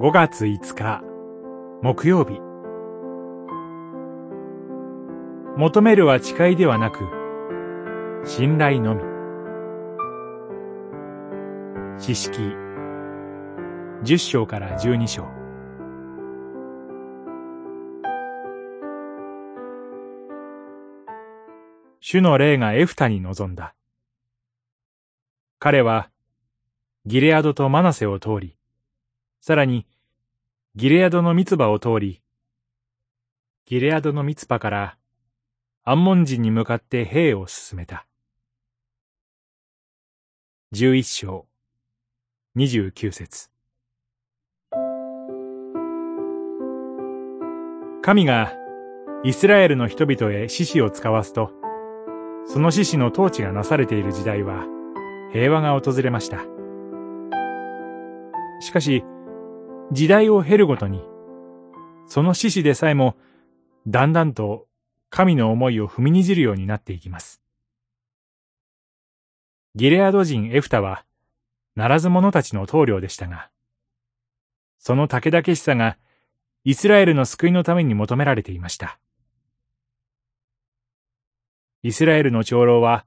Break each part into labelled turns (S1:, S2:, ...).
S1: 5月5日木曜日。求めるは誓いではなく信頼のみ。詩式10章から12章。主の霊がエフタに臨んだ。彼はギレアドとマナセを通り、さらに、ギレアドの三つ葉を通り、ギレアドの三つ葉からアンモン人に向かって兵を進めた。十一章、二十九節。神がイスラエルの人々へ獅子を使わすと、その獅子の統治がなされている時代は平和が訪れました。しかし、時代を経るごとに、その獅子でさえも、だんだんと神の思いを踏みにじるようになっていきます。ギレアド人エフタは、ならず者たちの棟梁でしたが、その武田しさがイスラエルの救いのために求められていました。イスラエルの長老は、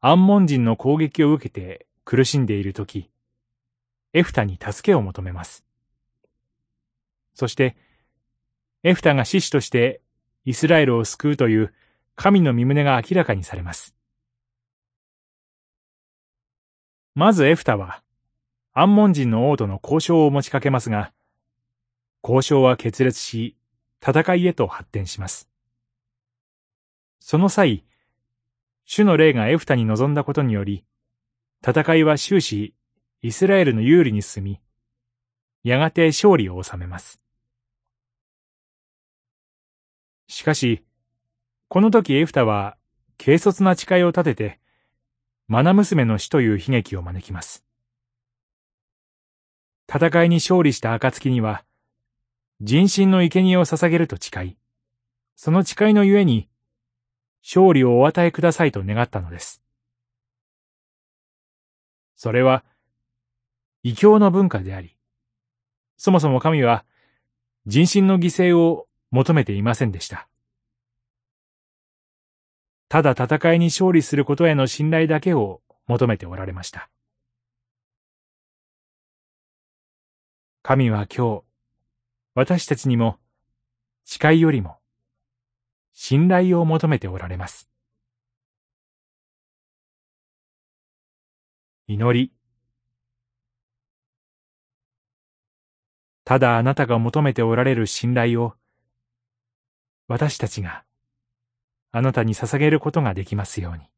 S1: アンモン人の攻撃を受けて苦しんでいるとき、エフタに助けを求めます。そして、エフタが獅子としてイスラエルを救うという神の身旨が明らかにされます。まずエフタは、アンモン人の王との交渉を持ちかけますが、交渉は決裂し、戦いへと発展します。その際、主の霊がエフタに臨んだことにより、戦いは終始イスラエルの有利に進み、やがて勝利を収めます。しかし、この時エフタは軽率な誓いを立てて、マナ娘の死という悲劇を招きます。戦いに勝利した暁には、人心の生贄を捧げると誓い、その誓いのゆえに、勝利をお与えくださいと願ったのです。それは、異教の文化であり、そもそも神は人心の犠牲を求めていませんでした。ただ戦いに勝利することへの信頼だけを求めておられました。神は今日、私たちにも、誓いよりも、信頼を求めておられます。祈り。ただあなたが求めておられる信頼を、私たちがあなたに捧げることができますように。